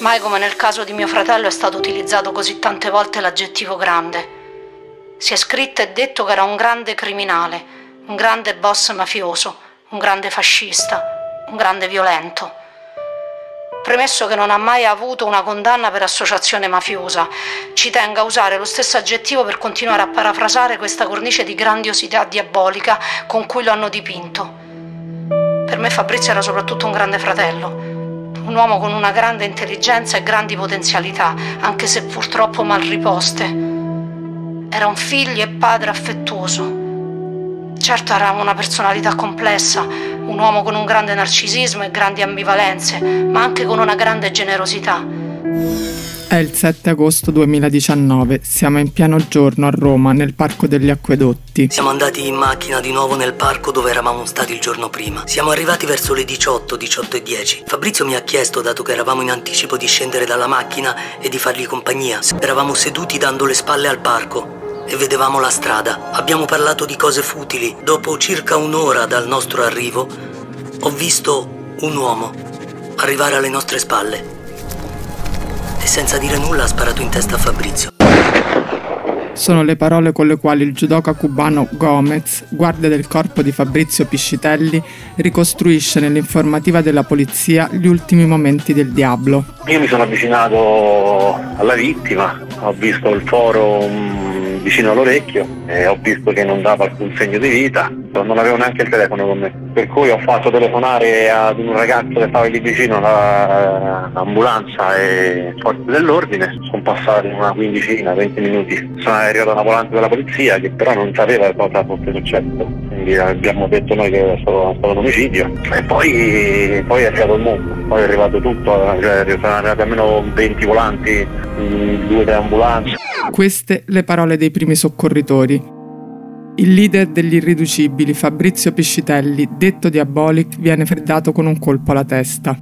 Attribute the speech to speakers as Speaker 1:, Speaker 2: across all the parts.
Speaker 1: Mai come nel caso di mio fratello è stato utilizzato così tante volte l'aggettivo grande. Si è scritto e detto che era un grande criminale, un grande boss mafioso, un grande fascista, un grande violento. Premesso che non ha mai avuto una condanna per associazione mafiosa, ci tengo a usare lo stesso aggettivo per continuare a parafrasare questa cornice di grandiosità diabolica con cui lo hanno dipinto. Per me Fabrizio era soprattutto un grande fratello, un uomo con una grande intelligenza e grandi potenzialità, anche se purtroppo mal riposte. Era un figlio e padre affettuoso. Certo era una personalità complessa, un uomo con un grande narcisismo e grandi ambivalenze, ma anche con una grande generosità.
Speaker 2: È il 7 agosto 2019, siamo in pieno giorno a Roma, nel Parco degli Acquedotti.
Speaker 3: Siamo andati in macchina di nuovo nel parco dove eravamo stati il giorno prima. Siamo arrivati verso le 18, 18 e 10. Fabrizio mi ha chiesto, dato che eravamo in anticipo, di scendere dalla macchina e di fargli compagnia. Eravamo seduti dando le spalle al parco e vedevamo la strada. Abbiamo parlato di cose futili. Dopo circa un'ora dal nostro arrivo, ho visto un uomo arrivare alle nostre spalle e senza dire nulla ha sparato in testa a Fabrizio.
Speaker 2: Sono le parole con le quali il judoka cubano Gomez, guardia del corpo di Fabrizio Piscitelli, ricostruisce nell'informativa della polizia gli ultimi momenti del diablo.
Speaker 4: Io mi sono avvicinato alla vittima, ho visto il foro vicino all'orecchio e ho visto che non dava alcun segno di vita, non avevo neanche il telefono con me, per cui ho fatto telefonare ad un ragazzo che stava lì vicino all'ambulanza e forze dell'ordine, sono passati una quindicina, 20 minuti, sono arrivato una volante della polizia che però non sapeva cosa fosse successo, quindi abbiamo detto noi che era stato, stato un omicidio. E poi, poi, è arrivato il mondo, poi è arrivato tutto, cioè, sono arrivati almeno 20 volanti, due tre ambulanze.
Speaker 2: Queste le parole dei primi soccorritori. Il leader degli irriducibili, Fabrizio Piscitelli, detto Diabolic, viene freddato con un colpo alla testa.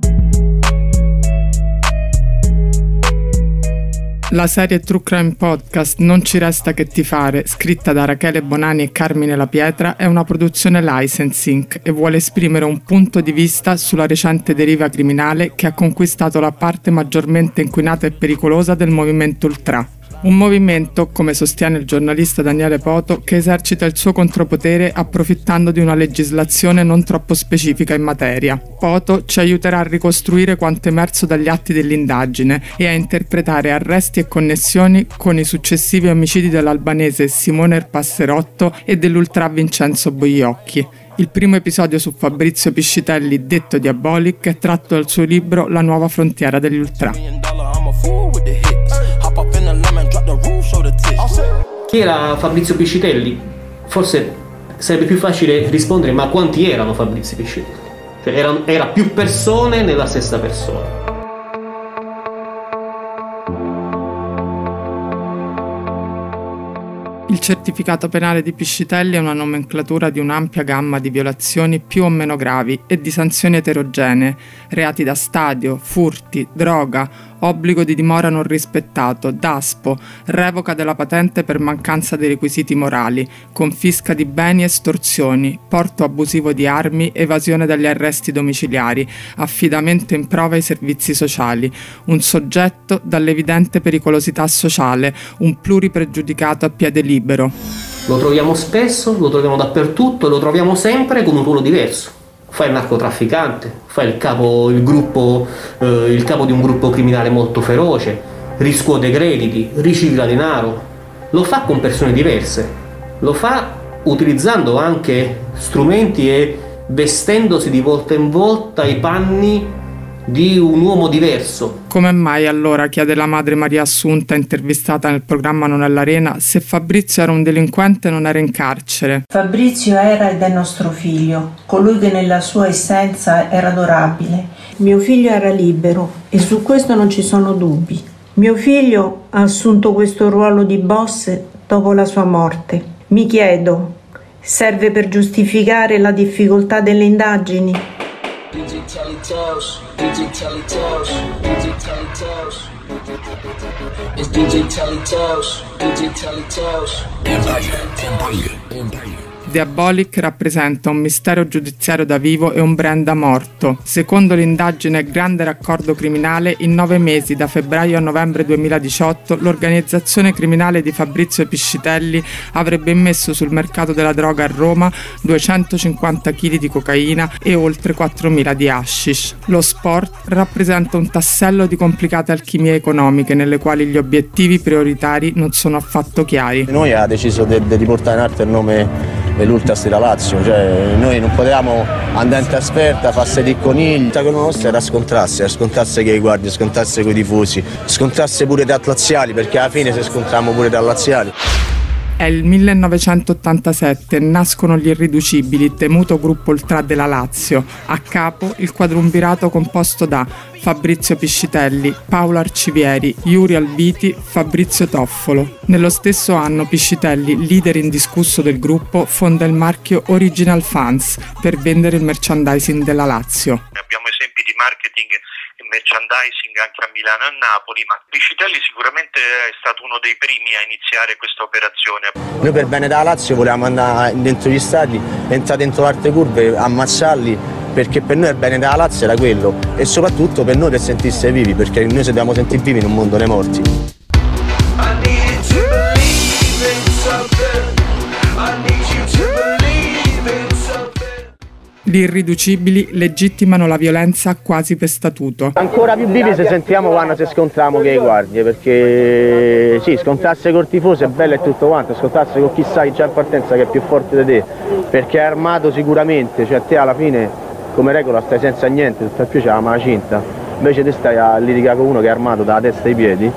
Speaker 2: La serie True Crime Podcast Non ci resta che ti fare, scritta da Rachele Bonani e Carmine La Pietra, è una produzione licensing e vuole esprimere un punto di vista sulla recente deriva criminale che ha conquistato la parte maggiormente inquinata e pericolosa del movimento ultra. Un movimento, come sostiene il giornalista Daniele Poto, che esercita il suo contropotere approfittando di una legislazione non troppo specifica in materia. Poto ci aiuterà a ricostruire quanto emerso dagli atti dell'indagine e a interpretare arresti e connessioni con i successivi omicidi dell'albanese Simone Passerotto e dell'ultra Vincenzo Bogliocchi. Il primo episodio su Fabrizio Piscitelli, detto Diabolic, è tratto dal suo libro La nuova frontiera degli ultra.
Speaker 5: Chi era Fabrizio Piscitelli? Forse sarebbe più facile rispondere, ma quanti erano Fabrizio Piscitelli? Cioè, era, era più persone nella stessa persona.
Speaker 2: Il certificato penale di Piscitelli è una nomenclatura di un'ampia gamma di violazioni più o meno gravi e di sanzioni eterogenee, reati da stadio, furti, droga, obbligo di dimora non rispettato, DASPO, revoca della patente per mancanza dei requisiti morali, confisca di beni e estorsioni, porto abusivo di armi, evasione dagli arresti domiciliari, affidamento in prova ai servizi sociali, un soggetto dall'evidente pericolosità sociale, un pluripregiudicato a piede libero.
Speaker 5: Lo troviamo spesso, lo troviamo dappertutto e lo troviamo sempre con un ruolo diverso fa il narcotrafficante, fa il capo, il, gruppo, eh, il capo di un gruppo criminale molto feroce, riscuote crediti, ricicla denaro, lo fa con persone diverse, lo fa utilizzando anche strumenti e vestendosi di volta in volta i panni di un uomo diverso.
Speaker 2: Come mai allora, chiede la madre Maria Assunta intervistata nel programma Non è l'Arena, se Fabrizio era un delinquente non era in carcere?
Speaker 6: Fabrizio era ed è nostro figlio, colui che nella sua essenza era adorabile. Mio figlio era libero e su questo non ci sono dubbi. Mio figlio ha assunto questo ruolo di boss dopo la sua morte. Mi chiedo, serve per giustificare la difficoltà delle indagini? DJ Telly Tells, DJ Telly Tells, DJ Telly Tells. It's DJ Telly Tells, DJ Telly Tells. Empire, Empire, Empire.
Speaker 2: Diabolic rappresenta un mistero giudiziario da vivo e un brand da morto. Secondo l'indagine Grande Raccordo Criminale, in nove mesi, da febbraio a novembre 2018, l'organizzazione criminale di Fabrizio Piscitelli avrebbe immesso sul mercato della droga a Roma 250 kg di cocaina e oltre 4.000 di hashish. Lo sport rappresenta un tassello di complicate alchimie economiche nelle quali gli obiettivi prioritari non sono affatto chiari.
Speaker 7: Noi ha deciso di de, de riportare in arte il nome dell'Ultras della Lazio, cioè noi non potevamo andare in trasferta, farsi di conigli, la nostra era scontrarsi, era scontrarsi con i guardie, scontrarsi con i tifosi, scontrarsi pure da laziali, perché alla fine se scontriamo pure da laziali.
Speaker 2: È il 1987, nascono gli irriducibili, temuto gruppo ultra della Lazio, a capo il quadrumvirato composto da Fabrizio Piscitelli, Paolo Arcivieri, Yuri Albiti, Fabrizio Toffolo. Nello stesso anno Piscitelli, leader indiscusso del gruppo, fonda il marchio Original Fans per vendere il merchandising della Lazio.
Speaker 8: Abbiamo esempi di marketing merchandising anche a Milano e a Napoli, ma Piscitelli sicuramente è stato uno dei primi a iniziare questa operazione.
Speaker 7: Noi per bene della Lazio volevamo andare dentro gli stadi, entrare dentro altre curve, ammazzarli perché per noi il bene della Lazio era quello e soprattutto per noi per sentirsi vivi, perché noi se dobbiamo sentire vivi in un mondo dei morti.
Speaker 2: Gli irriducibili legittimano la violenza quasi per statuto.
Speaker 7: Ancora più vivi se sentiamo quando si scontriamo con le guardie, perché sì, scontrarsi col tifoso è bello e tutto quanto, scontrarsi con chi sai già in partenza che è più forte di te, perché è armato sicuramente, cioè te alla fine come regola stai senza niente, tutto più c'è la cinta, invece te stai a litigare con uno che è armato dalla testa ai piedi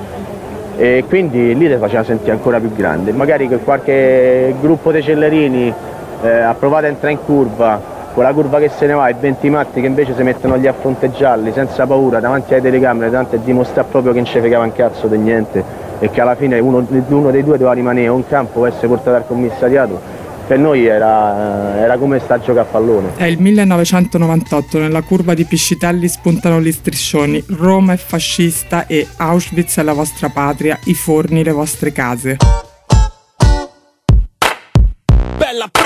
Speaker 7: e quindi lì ti faceva sentire ancora più grande. Magari che qualche gruppo di cellerini eh, ha provato a entrare in curva quella curva che se ne va e 20 matti che invece si mettono lì a fronteggiarli senza paura davanti alle telecamere, tanto è dimostrare proprio che non ci fregava un cazzo di niente e che alla fine uno, uno dei due doveva rimanere o in campo o essere portato al commissariato per noi era, era, come sta a giocare a pallone.
Speaker 2: È il 1998, nella curva di Piscitelli spuntano gli striscioni Roma è fascista e Auschwitz è la vostra patria, i forni le vostre case.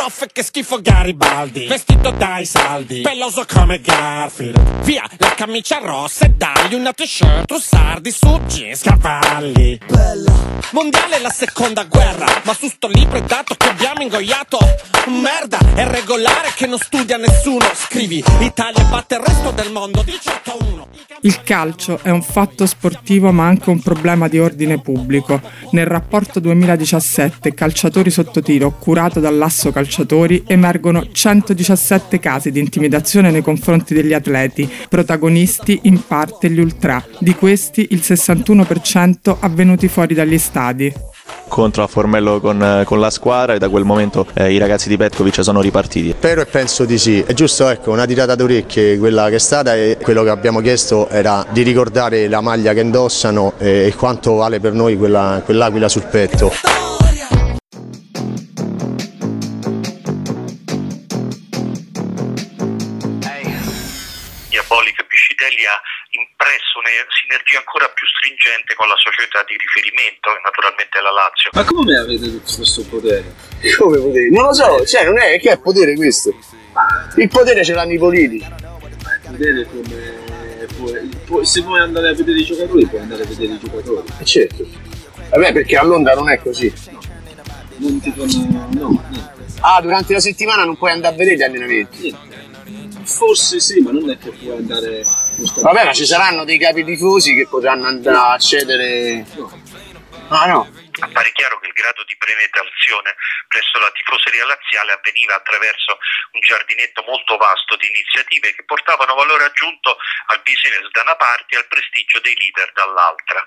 Speaker 9: Prof che schifo Garibaldi. Vestito dai saldi Peloso come Garfield. Via la camicia rossa e dagli una t-shirt Tu sardi su jeans cavalli. Bella. Mondiale la seconda guerra. Ma su sto libro è dato che abbiamo ingoiato. Merda È regolare che non studia nessuno. Scrivi Italia batte il resto del mondo. 18 a 1
Speaker 2: Il calcio è un fatto sportivo ma anche un problema di ordine pubblico. Nel rapporto 2017 Calciatori sotto tiro curato dalla Lasso Calciatori emergono 117 casi di intimidazione nei confronti degli atleti, protagonisti in parte gli ultra. Di questi il 61% avvenuti fuori dagli stadi
Speaker 10: contro a Formello con, con, la squadra e da quel momento eh, i ragazzi di Petkovic sono ripartiti.
Speaker 7: Spero e penso di sì, è giusto ecco una tirata d'orecchie quella che è stata e quello che abbiamo chiesto era di ricordare la maglia che indossano e, e quanto vale per noi quella, quell'aquila sul petto.
Speaker 8: Piscitelli ha impresso una sinergia ancora più stringente con la società di riferimento e naturalmente la Lazio.
Speaker 11: Ma come avete tutto questo potere?
Speaker 7: Come potere? Non lo so, cioè non è che è potere questo. Il potere ce l'hanno i politici.
Speaker 11: Potere come se vuoi andare a vedere i giocatori puoi andare a vedere i giocatori.
Speaker 7: Eh certo. Vabbè perché a Londra non è così.
Speaker 11: Non ti fanno. no, niente.
Speaker 7: Ah, durante la settimana non puoi andare a vedere gli allenamenti.
Speaker 11: Niente. Forse sì, ma non è che puoi andare.
Speaker 7: Vabbè, ma ci saranno dei capi tifosi che potranno andare a accedere.
Speaker 11: No.
Speaker 7: Ah no
Speaker 8: appare chiaro che il grado di penetrazione presso la tifoseria laziale avveniva attraverso un giardinetto molto vasto di iniziative che portavano valore aggiunto al business da una parte e al prestigio dei leader dall'altra.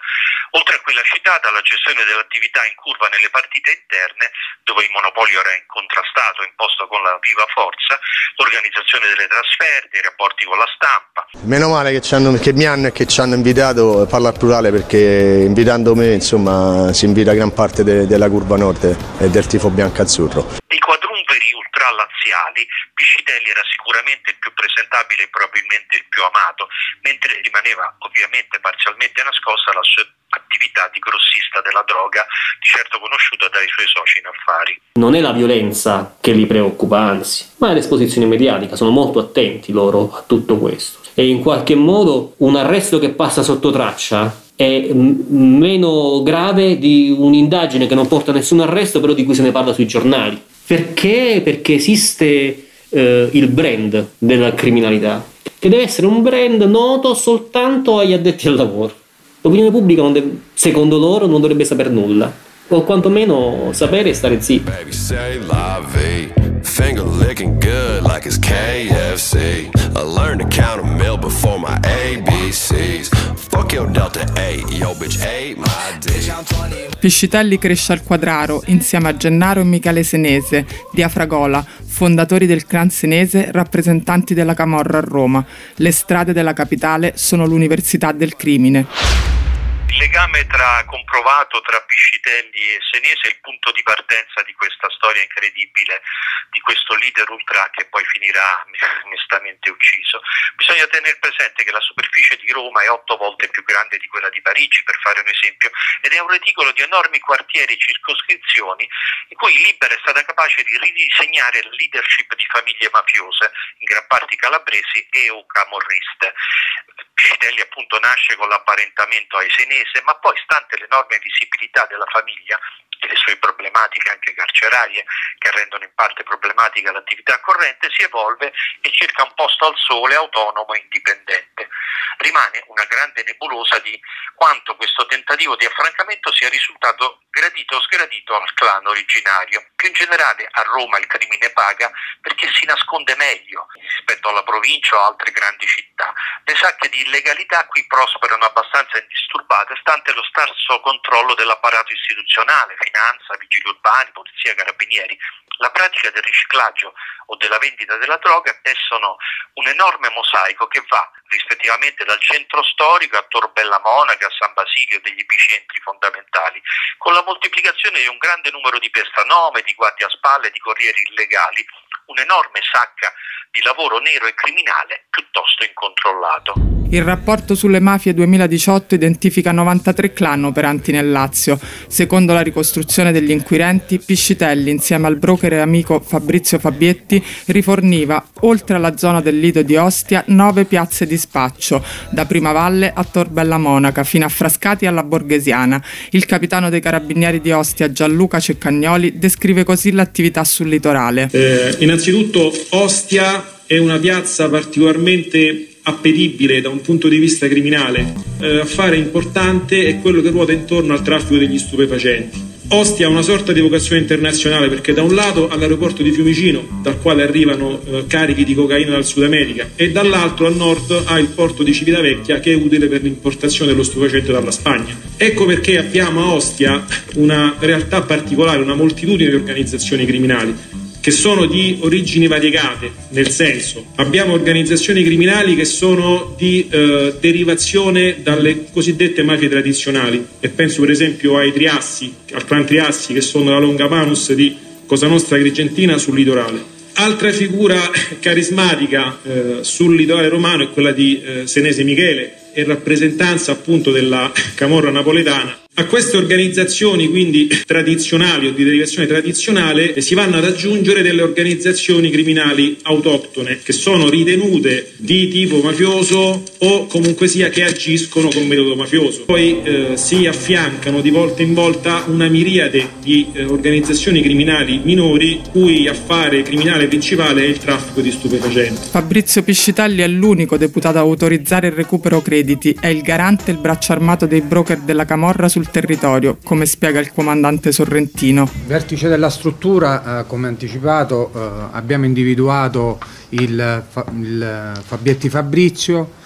Speaker 8: Oltre a quella citata, la gestione dell'attività in curva nelle partite interne, dove il monopolio era incontrastato, imposto con la viva forza, l'organizzazione delle trasferte, i rapporti con la stampa.
Speaker 7: Meno male che, che mi hanno e che ci hanno invitato, parlo al plurale perché invitando me insomma si invita gran parte de, della curva nord e del tifo bianco-azzurro.
Speaker 8: I quadrumveri ultralaziali, Piscitelli era sicuramente il più presentabile e probabilmente il più amato, mentre rimaneva ovviamente parzialmente nascosta la sua un'attività di grossista della droga, di certo conosciuta dai suoi soci in affari.
Speaker 5: Non è la violenza che li preoccupa, anzi, ma è l'esposizione mediatica, sono molto attenti loro a tutto questo. E in qualche modo un arresto che passa sotto traccia è meno grave di un'indagine che non porta a nessun arresto, però di cui se ne parla sui giornali. Perché? Perché esiste eh, il brand della criminalità, che deve essere un brand noto soltanto agli addetti al lavoro. L'opinione pubblica, deve, secondo loro, non dovrebbe sapere nulla, o quantomeno sapere e stare zitti. Finger licking good like it's KFC. I learned to count a meal before my ABCs. Fuck your Delta 8, yo bitch ate my D.
Speaker 2: Piscitelli cresce al Quadraro insieme a Gennaro e Michele Senese, di Afragola, fondatori del clan senese, rappresentanti della Camorra a Roma. Le strade della capitale sono l'università del crimine
Speaker 8: legame tra comprovato tra Piscitelli e Senese è il punto di partenza di questa storia incredibile di questo leader ultra che poi finirà onestamente ucciso. Bisogna tenere presente che la superficie di Roma è otto volte più grande di quella di Parigi, per fare un esempio, ed è un reticolo di enormi quartieri e circoscrizioni in cui Libera è stata capace di ridisegnare la leadership di famiglie mafiose, in gran parte calabresi e o camorriste. Piscitelli appunto nasce con l'apparentamento ai senese, ma poi stante l'enorme visibilità della famiglia le sue problematiche anche carcerarie che rendono in parte problematica l'attività corrente, si evolve e cerca un posto al sole autonomo e indipendente. Rimane una grande nebulosa di quanto questo tentativo di affrancamento sia risultato gradito o sgradito al clan originario. Più in generale a Roma il crimine paga perché si nasconde meglio rispetto alla provincia o altre grandi città. Le sacche di illegalità qui prosperano abbastanza indisturbate stante lo scarso controllo dell'apparato istituzionale, finanza, vigili urbani, polizia, carabinieri. La pratica del riciclaggio o della vendita della droga tessono un enorme mosaico che va rispettivamente dal centro storico a Tor Bella Monaca, a San Basilio degli epicentri fondamentali, con la moltiplicazione di un grande numero di pestanome, di guardiaspalle, di corrieri illegali, un'enorme sacca di lavoro nero e criminale piuttosto incontrollato.
Speaker 2: Il rapporto sulle mafie 2018 identifica 93 clan operanti nel Lazio. Secondo la ricostruzione degli inquirenti, Piscitelli, insieme al broker e amico Fabrizio Fabietti, riforniva, oltre alla zona del Lido di Ostia, nove piazze di spaccio, da Primavalle a Torbella Monaca, fino a Frascati alla Borghesiana. Il capitano dei carabinieri di Ostia, Gianluca Ceccagnoli, descrive così l'attività sul litorale.
Speaker 12: Eh, innanzitutto Ostia è una piazza particolarmente appetibile da un punto di vista criminale. Eh, affare importante è quello che ruota intorno al traffico degli stupefacenti. Ostia ha una sorta di vocazione internazionale perché da un lato ha l'aeroporto di Fiumicino, dal quale arrivano eh, carichi di cocaina dal Sud America, e dall'altro a nord ha il porto di Civitavecchia che è utile per l'importazione dello stupefacente dalla Spagna. Ecco perché abbiamo a Ostia una realtà particolare, una moltitudine di organizzazioni criminali che sono di origini variegate, nel senso abbiamo organizzazioni criminali che sono di eh, derivazione dalle cosiddette mafie tradizionali e penso per esempio ai Triassi, al clan Triassi che sono la Longa Manus di Cosa Nostra Agrigentina sul litorale. Altra figura carismatica eh, sul litorale romano è quella di eh, Senese Michele e rappresentanza appunto della camorra napoletana a queste organizzazioni quindi tradizionali o di derivazione tradizionale si vanno ad aggiungere delle organizzazioni criminali autoctone che sono ritenute di tipo mafioso o comunque sia che agiscono con metodo mafioso. Poi eh, si affiancano di volta in volta una miriade di eh, organizzazioni criminali minori cui affare criminale principale è il traffico di stupefacenti.
Speaker 2: Fabrizio Piscitelli è l'unico deputato a autorizzare il recupero crediti, è il garante e il braccio armato dei broker della Camorra sul territorio, come spiega il comandante Sorrentino.
Speaker 13: Vertice della struttura, eh, come anticipato, eh, abbiamo individuato il, il Fabietti Fabrizio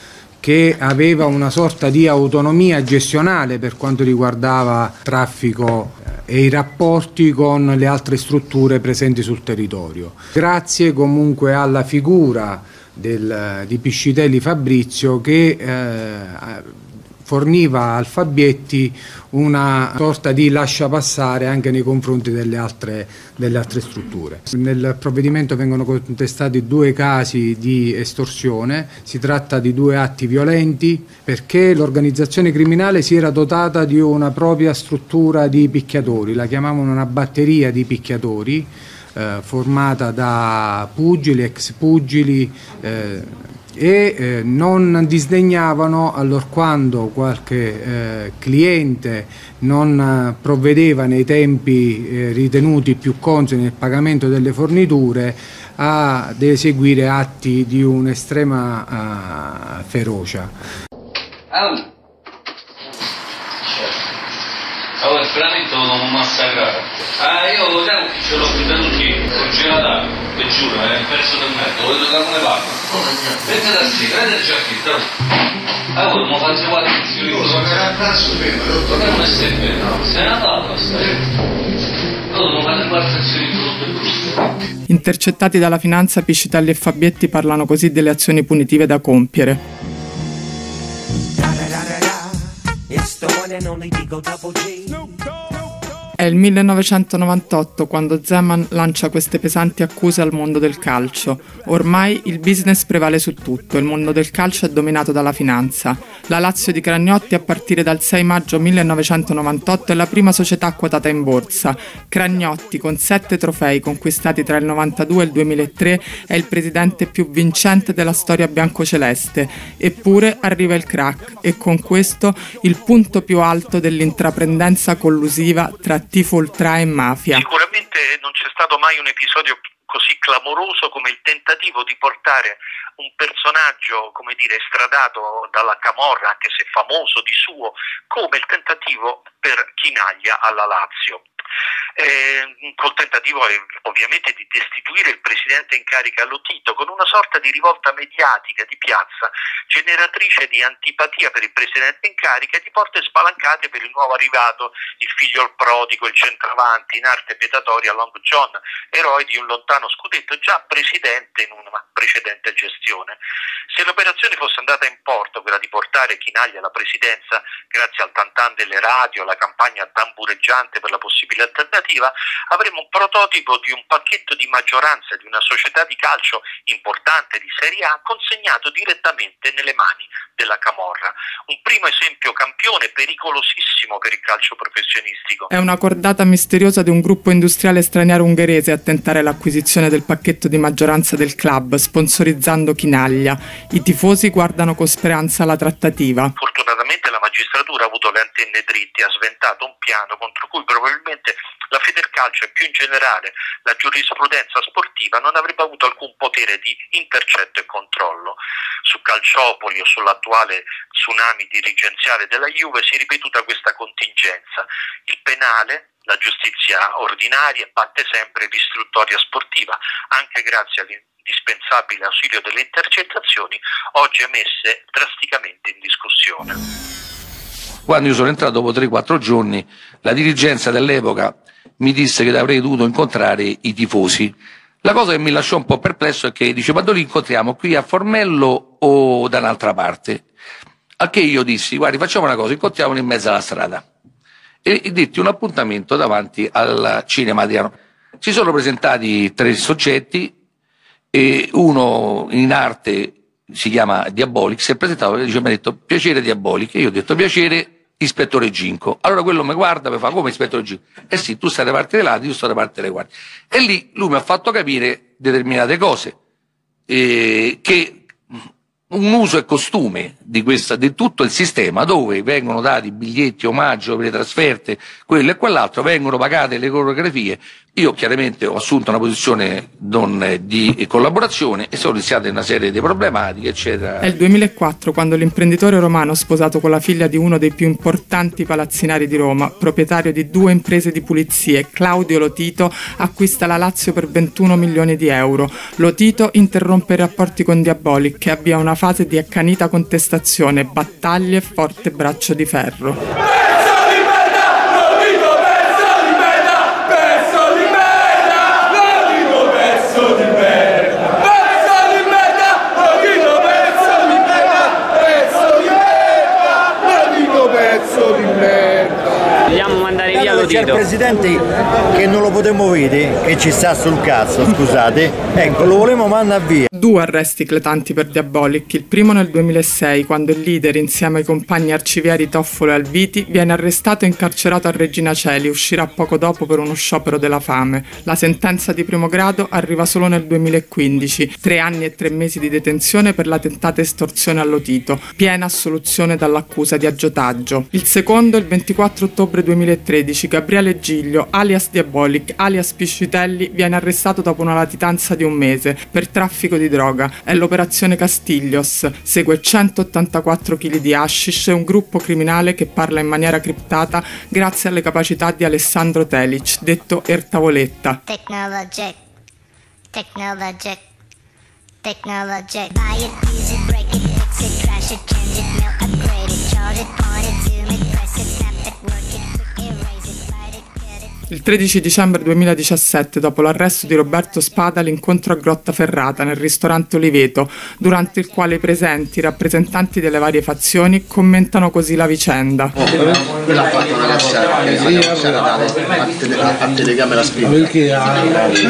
Speaker 13: che aveva una sorta di autonomia gestionale per quanto riguardava traffico eh, e i rapporti con le altre strutture presenti sul territorio. Grazie comunque alla figura del, di Piscitelli Fabrizio che eh, forniva al Fabietti una sorta di lascia passare anche nei confronti delle altre, delle altre strutture. Nel provvedimento vengono contestati due casi di estorsione, si tratta di due atti violenti perché l'organizzazione criminale si era dotata di una propria struttura di picchiatori, la chiamavano una batteria di picchiatori eh, formata da pugili, ex pugili, eh, e eh, non disdegnavano allorquando qualche eh, cliente non eh, provvedeva nei tempi eh, ritenuti più consoni nel pagamento delle forniture ad eseguire atti di un'estrema uh, ferocia.
Speaker 14: Oh. Oh, il veramente lo devo massacrare. Ah, io lo devo che ce l'ho qui da tutti, congelato, ti giuro, è un pezzo del merda, lo vedo da come parlo. Da. Ah, prima, dottor. Non è sempre, no. Se ne andava, stai.
Speaker 2: Intercettati dalla finanza, Piscitelli e Fabietti parlano così delle azioni punitive da compiere. It's the one È il 1998 quando Zeman lancia queste pesanti accuse al mondo del calcio. Ormai il business prevale su tutto, il mondo del calcio è dominato dalla finanza. La Lazio di Cragnotti a partire dal 6 maggio 1998 è la prima società quotata in borsa. Cragnotti, con sette trofei conquistati tra il 92 e il 2003, è il presidente più vincente della storia biancoceleste. Eppure arriva il crack e con questo il punto più alto dell'intraprendenza collusiva tra tifo ultra e mafia.
Speaker 8: Sicuramente non c'è stato mai un episodio così clamoroso come il tentativo di portare un personaggio, come dire, stradato dalla Camorra, anche se famoso di suo, come il tentativo per Chinaglia alla Lazio eh, col tentativo eh, ovviamente di destituire il presidente in carica Lotito, con una sorta di rivolta mediatica di piazza, generatrice di antipatia per il presidente in carica e di porte spalancate per il nuovo arrivato, il figlio al prodigo, il centravanti, in arte petatoria Long John, eroe di un lontano scudetto, già presidente in una precedente gestione. Se l'operazione fosse andata in porto, quella di portare Chinaglia alla presidenza, grazie al tantan delle radio, alla campagna tambureggiante per la possibile alternativa, avremo un prototipo di un pacchetto di maggioranza di una società di calcio importante di Serie A consegnato direttamente nelle mani della Camorra. Un primo esempio campione pericolosissimo per il calcio professionistico.
Speaker 2: È una cordata misteriosa di un gruppo industriale straniero ungherese a tentare l'acquisizione del pacchetto di maggioranza del club, sponsorizzando Chinaglia. I tifosi guardano con speranza la trattativa.
Speaker 8: Fortunatamente la magistratura ha avuto le antenne dritte, ha sventato un piano contro cui probabilmente la Federcalcio e più in generale la giurisprudenza sportiva non avrebbe avuto alcun potere di intercetto e controllo. Su Calciopoli o sull'attuale tsunami dirigenziale della Juve si è ripetuta questa contingenza. Il penale la giustizia ordinaria batte sempre l'istruttoria sportiva, anche grazie all'indispensabile ausilio delle intercettazioni, oggi emesse drasticamente in discussione.
Speaker 15: Quando io sono entrato dopo 3-4 giorni, la dirigenza dell'epoca mi disse che avrei dovuto incontrare i tifosi. La cosa che mi lasciò un po' perplesso è che dice ma dove li incontriamo? Qui a Formello o da un'altra parte? A che io dissi guardi facciamo una cosa, incontriamoli in mezzo alla strada. E, e detti un appuntamento davanti al cinema di Arno. Si sono presentati tre soggetti uno in arte si chiama Diabolic, si è presentato e dice, mi ha detto piacere Diabolic e io ho detto piacere ispettore Ginco. Allora quello mi guarda e mi fa come ispettore Ginco? Eh sì, tu stai da parte dei lati, io sto da parte delle guardie. E lì lui mi ha fatto capire determinate cose, eh, che un uso e costume di, questa, di tutto il sistema dove vengono dati biglietti omaggio per le trasferte, quello e quell'altro, vengono pagate le coreografie. Io chiaramente ho assunto una posizione non di collaborazione e sono iniziate una serie di problematiche, eccetera.
Speaker 2: È il 2004 quando l'imprenditore romano sposato con la figlia di uno dei più importanti palazzinari di Roma, proprietario di due imprese di pulizie, Claudio Lotito, acquista la Lazio per 21 milioni di euro. Lotito interrompe i rapporti con Diabolic e avvia una fase di accanita contestazione, battaglie e forte braccio di ferro.
Speaker 16: C'è il presidente che non lo potremmo vedere, che ci sta sul cazzo, scusate. Ecco, lo volevamo mandare via.
Speaker 2: Due arresti eclatanti per Diabolic, il primo nel 2006 quando il leader insieme ai compagni arcivieri Toffolo e Alviti viene arrestato e incarcerato a Regina Celi, uscirà poco dopo per uno sciopero della fame. La sentenza di primo grado arriva solo nel 2015, tre anni e tre mesi di detenzione per la tentata estorsione allo Tito, piena assoluzione dall'accusa di aggiotaggio. Il secondo il 24 ottobre 2013 Gabriele Giglio, alias Diabolic, alias Piscitelli, viene arrestato dopo una latitanza di un mese per traffico di droga. È l'operazione Castiglios. Segue 184 kg di hashish e un gruppo criminale che parla in maniera criptata grazie alle capacità di Alessandro Telic, detto Ertavoletta.
Speaker 17: Technologic. Technologic. Technologic. Buy it, it, break it, fix it, crash it, change it, mail, upgrade it, charge it,
Speaker 2: Il 13 dicembre 2017, dopo l'arresto di Roberto Spada, l'incontro a Grottaferrata nel ristorante Oliveto, durante il quale i presenti, rappresentanti delle varie fazioni, commentano così la vicenda.
Speaker 18: Quella ha fatto una cassata a, tele- a telecamera spinta. Perché?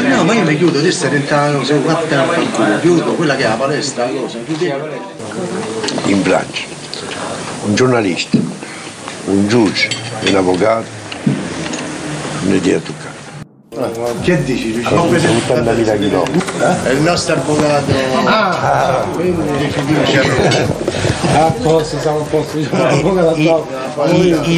Speaker 18: No, ma io mi chiudo, te stai tentando, se al culo, chiudo, quella che è la palestra, cosa,
Speaker 19: in Francia, un giornalista, un giudice, un avvocato, non è a toccare.
Speaker 18: Che dici?
Speaker 19: A 80.000 km.
Speaker 18: È il nostro avvocato. Ah, quindi ci dice.
Speaker 19: A posto, siamo a posto. Io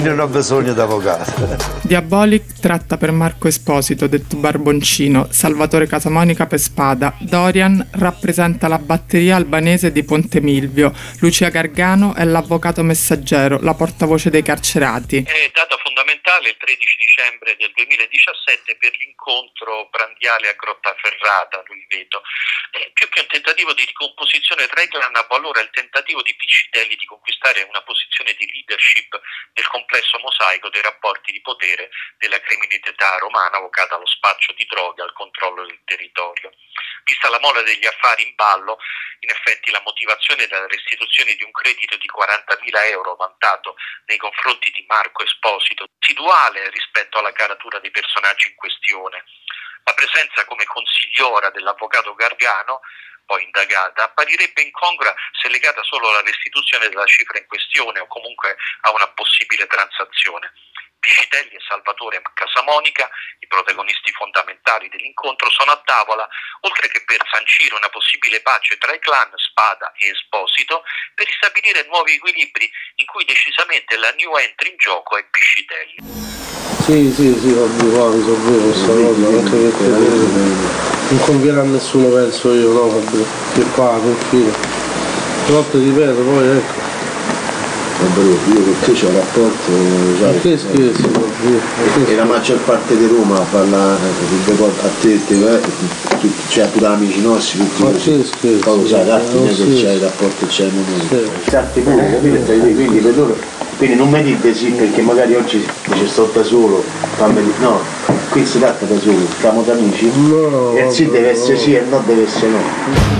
Speaker 19: non ho bisogno di avvocato.
Speaker 2: Diabolic tratta per Marco Esposito, detto Barboncino, Salvatore Casamonica per Spada, Dorian rappresenta la batteria albanese di Ponte Milvio, Lucia Gargano è l'avvocato messaggero, la portavoce dei carcerati.
Speaker 8: È data fondamentale il 13 dicembre del 2017 per l'incontro brandiale a Grottaferrata, lui vedo. Eh, più che un tentativo di ricomposizione tra i clan, allora il tentativo di Piccitelli di conquistare una posizione di leadership nel complesso mosaico dei rapporti di potere della criminalità romana avocata allo spaccio di droghe al controllo del territorio. Vista la mole degli affari in ballo, in effetti la motivazione della restituzione di un credito di 40.000 euro vantato nei confronti di Marco Esposito residuale rispetto alla caratura dei personaggi in questione. La presenza come consigliora dell'avvocato Gargano poi indagata, apparirebbe incongrua se legata solo alla restituzione della cifra in questione o comunque a una possibile transazione. Piscitelli e Salvatore Casamonica, i protagonisti fondamentali dell'incontro, sono a tavola, oltre che per sancire una possibile pace tra i clan Spada e Esposito, per ristabilire nuovi equilibri in cui decisamente la new entry in gioco è Piscitelli.
Speaker 18: Sì, sì, sì, ovvio, va, risolvevo questa cosa, anche perché non conviene a nessuno penso io, no, Fabio, che qua, che fine. Però ti ripeto, poi ecco.
Speaker 19: Io con te c'ho un rapporto,
Speaker 18: Ma che scherzi, Fabio?
Speaker 19: e la maggior parte di Roma parla a te, te eh, tutti, cioè pure amici nostri, tutti
Speaker 18: Ma
Speaker 19: così.
Speaker 18: che scherzi?
Speaker 19: Poi sai, è che c'è il rapporto che c'è il momento. Esatto, pure, capito? Quindi per loro. Quindi non mi dite sì perché magari oggi dice sto da solo, fammi di- no, qui si tratta da solo, stiamo da amici.
Speaker 18: No,
Speaker 19: e il sì deve essere sì e il no deve essere no.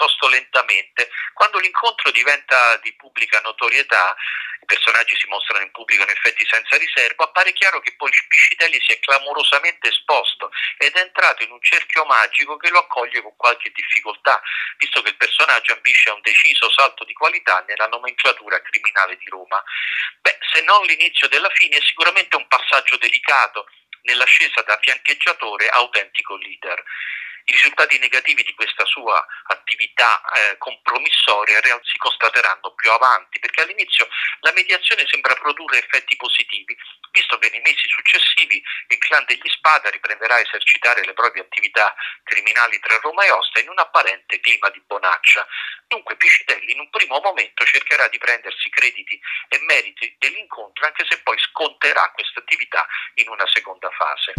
Speaker 8: Piuttosto lentamente. Quando l'incontro diventa di pubblica notorietà, i personaggi si mostrano in pubblico in effetti senza riservo, appare chiaro che poi Piscitelli si è clamorosamente esposto ed è entrato in un cerchio magico che lo accoglie con qualche difficoltà, visto che il personaggio ambisce a un deciso salto di qualità nella nomenclatura criminale di Roma. Beh, se non l'inizio della fine, è sicuramente un passaggio delicato nell'ascesa da fiancheggiatore a autentico leader. I risultati negativi di questa sua attività eh, compromissoria si constateranno più avanti, perché all'inizio la mediazione sembra produrre effetti positivi, visto che nei mesi successivi il clan degli Spada riprenderà a esercitare le proprie attività criminali tra Roma e Ostia in un apparente clima di bonaccia. Dunque Piscitelli in un primo momento cercherà di prendersi crediti e meriti dell'incontro, anche se poi sconterà questa attività in una seconda fase.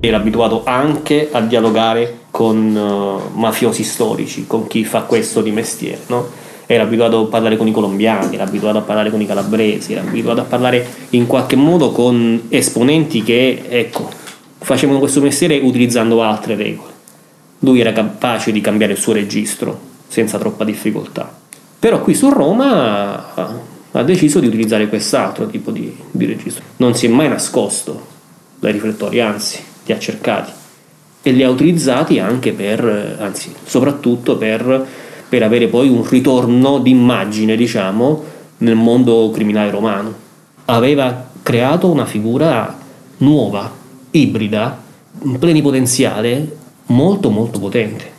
Speaker 5: Era abituato anche a dialogare con eh, mafiosi storici, con chi fa questo di mestiere, no? era abituato a parlare con i colombiani, era abituato a parlare con i calabresi, era abituato a parlare in qualche modo con esponenti che, ecco, facevano questo mestiere utilizzando altre regole. Lui era capace di cambiare il suo registro senza troppa difficoltà. Però qui su Roma ha, ha deciso di utilizzare quest'altro tipo di, di registro. Non si è mai nascosto dai riflettori, anzi, li ha cercati e li ha utilizzati anche per, anzi, soprattutto per, per avere poi un ritorno d'immagine, diciamo, nel mondo criminale romano. Aveva creato una figura nuova, ibrida, plenipotenziale, molto molto potente,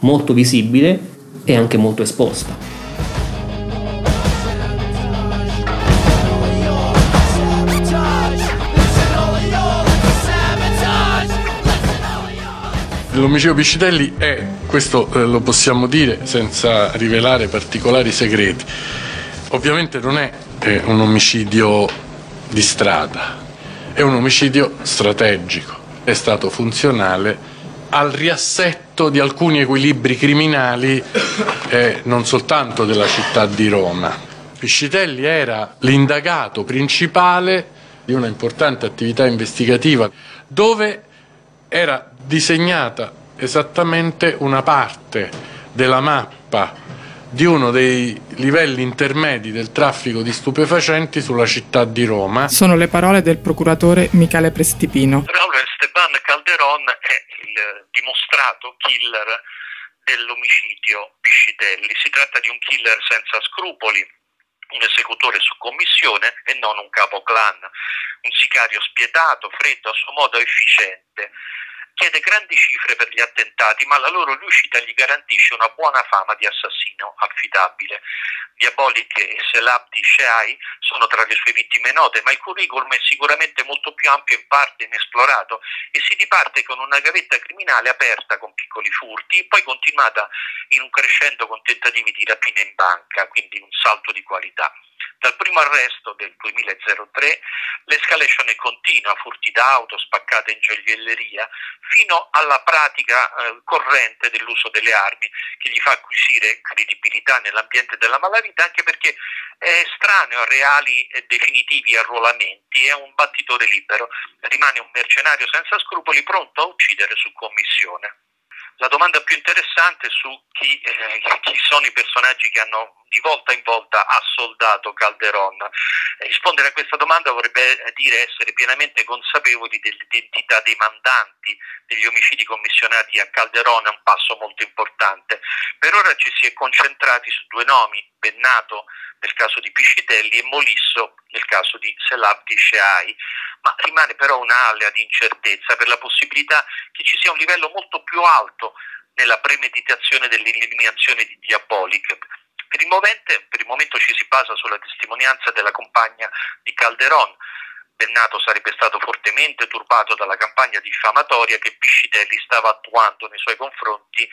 Speaker 5: molto visibile e anche molto esposta.
Speaker 20: L'omicidio Piscitelli è, questo eh, lo possiamo dire senza rivelare particolari segreti, ovviamente non è eh, un omicidio di strada, è un omicidio strategico, è stato funzionale al riassetto di alcuni equilibri criminali eh, non soltanto della città di Roma. Piscitelli era l'indagato principale di una importante attività investigativa dove era disegnata esattamente una parte della mappa di uno dei livelli intermedi del traffico di stupefacenti sulla città di Roma.
Speaker 2: Sono le parole del procuratore Michele Prestipino.
Speaker 8: Raul Esteban Calderon è il dimostrato killer dell'omicidio Piscitelli. Si tratta di un killer senza scrupoli, un esecutore su commissione e non un capo clan, un sicario spietato, freddo, a suo modo efficiente. Chiede grandi cifre per gli attentati, ma la loro riuscita gli garantisce una buona fama di assassino affidabile. Diabolic e Selabdi Sheai sono tra le sue vittime note, ma il curriculum è sicuramente molto più ampio e in parte inesplorato e si riparte con una gavetta criminale aperta con piccoli furti, poi continuata in un crescendo con tentativi di rapina in banca, quindi un salto di qualità. Dal primo arresto del 2003 l'escalation è continua, furti d'auto, spaccate in gioielleria, fino alla pratica eh, corrente dell'uso delle armi che gli fa acquisire credibilità nell'ambiente della malavita anche perché è estraneo a reali e definitivi arruolamenti, è un battitore libero, rimane un mercenario senza scrupoli pronto a uccidere su commissione. La domanda più interessante è su chi, eh, chi, sono i personaggi che hanno di volta in volta assoldato Calderon. Eh, rispondere a questa domanda vorrebbe dire essere pienamente consapevoli dell'identità dei mandanti degli omicidi commissionati a Calderon, è un passo molto importante. Per ora ci si è concentrati su due nomi, Bennato nel caso di Piscitelli e Molisso nel caso di Selabdi Sheai ma rimane però un'area di incertezza per la possibilità che ci sia un livello molto più alto nella premeditazione dell'eliminazione di Diabolic. Per il, momento, per il momento ci si basa sulla testimonianza della compagna di Calderon. Bennato sarebbe stato fortemente turbato dalla campagna diffamatoria che Piscitelli stava attuando nei suoi confronti,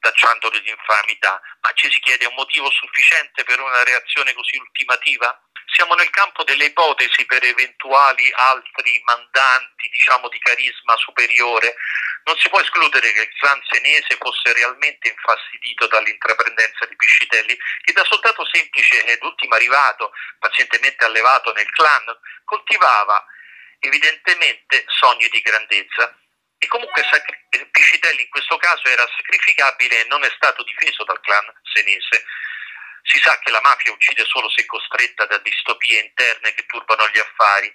Speaker 8: tacciandolo di infamità. Ma ci si chiede un motivo sufficiente per una reazione così ultimativa? Siamo nel campo delle ipotesi per eventuali altri mandanti, diciamo, di carisma superiore. Non si può escludere che il clan senese fosse realmente infastidito dall'intraprendenza di Piscitelli, che da soldato semplice ed ultimo arrivato, pazientemente allevato nel clan, coltivava evidentemente sogni di grandezza. E comunque Piscitelli in questo caso era sacrificabile e non è stato difeso dal clan senese. Si sa che la mafia uccide solo se costretta da distopie interne che turbano gli affari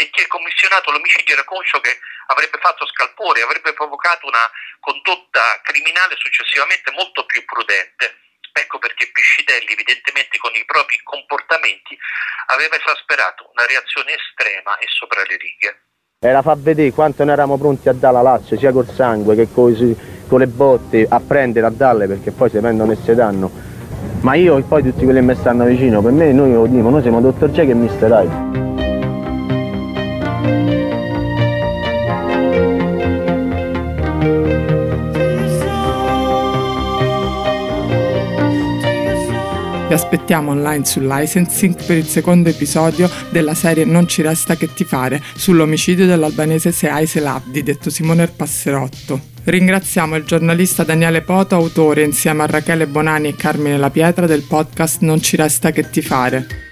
Speaker 8: e chi ha commissionato l'omicidio era conscio che avrebbe fatto scalpore, avrebbe provocato una condotta criminale successivamente molto più prudente. Ecco perché Piscitelli, evidentemente con i propri comportamenti, aveva esasperato una reazione estrema e sopra le righe.
Speaker 7: Era fa vedere quanto noi eravamo pronti a dare la Lazio, sia col sangue che con, le botte, a prendere, a darle, perché poi si prendono e si danno ma io e poi tutti quelli che mi stanno vicino, per me noi lo dimo, noi siamo Dottor Jack e Mr. Hyde.
Speaker 2: Vi aspettiamo online su Licensing per il secondo episodio della serie Non ci resta che ti fare sull'omicidio dell'albanese Seai Selabdi, detto Simone Passerotto. Ringraziamo il giornalista Daniele Poto, autore insieme a Rachele Bonani e Carmine La Pietra del podcast Non ci resta che ti fare.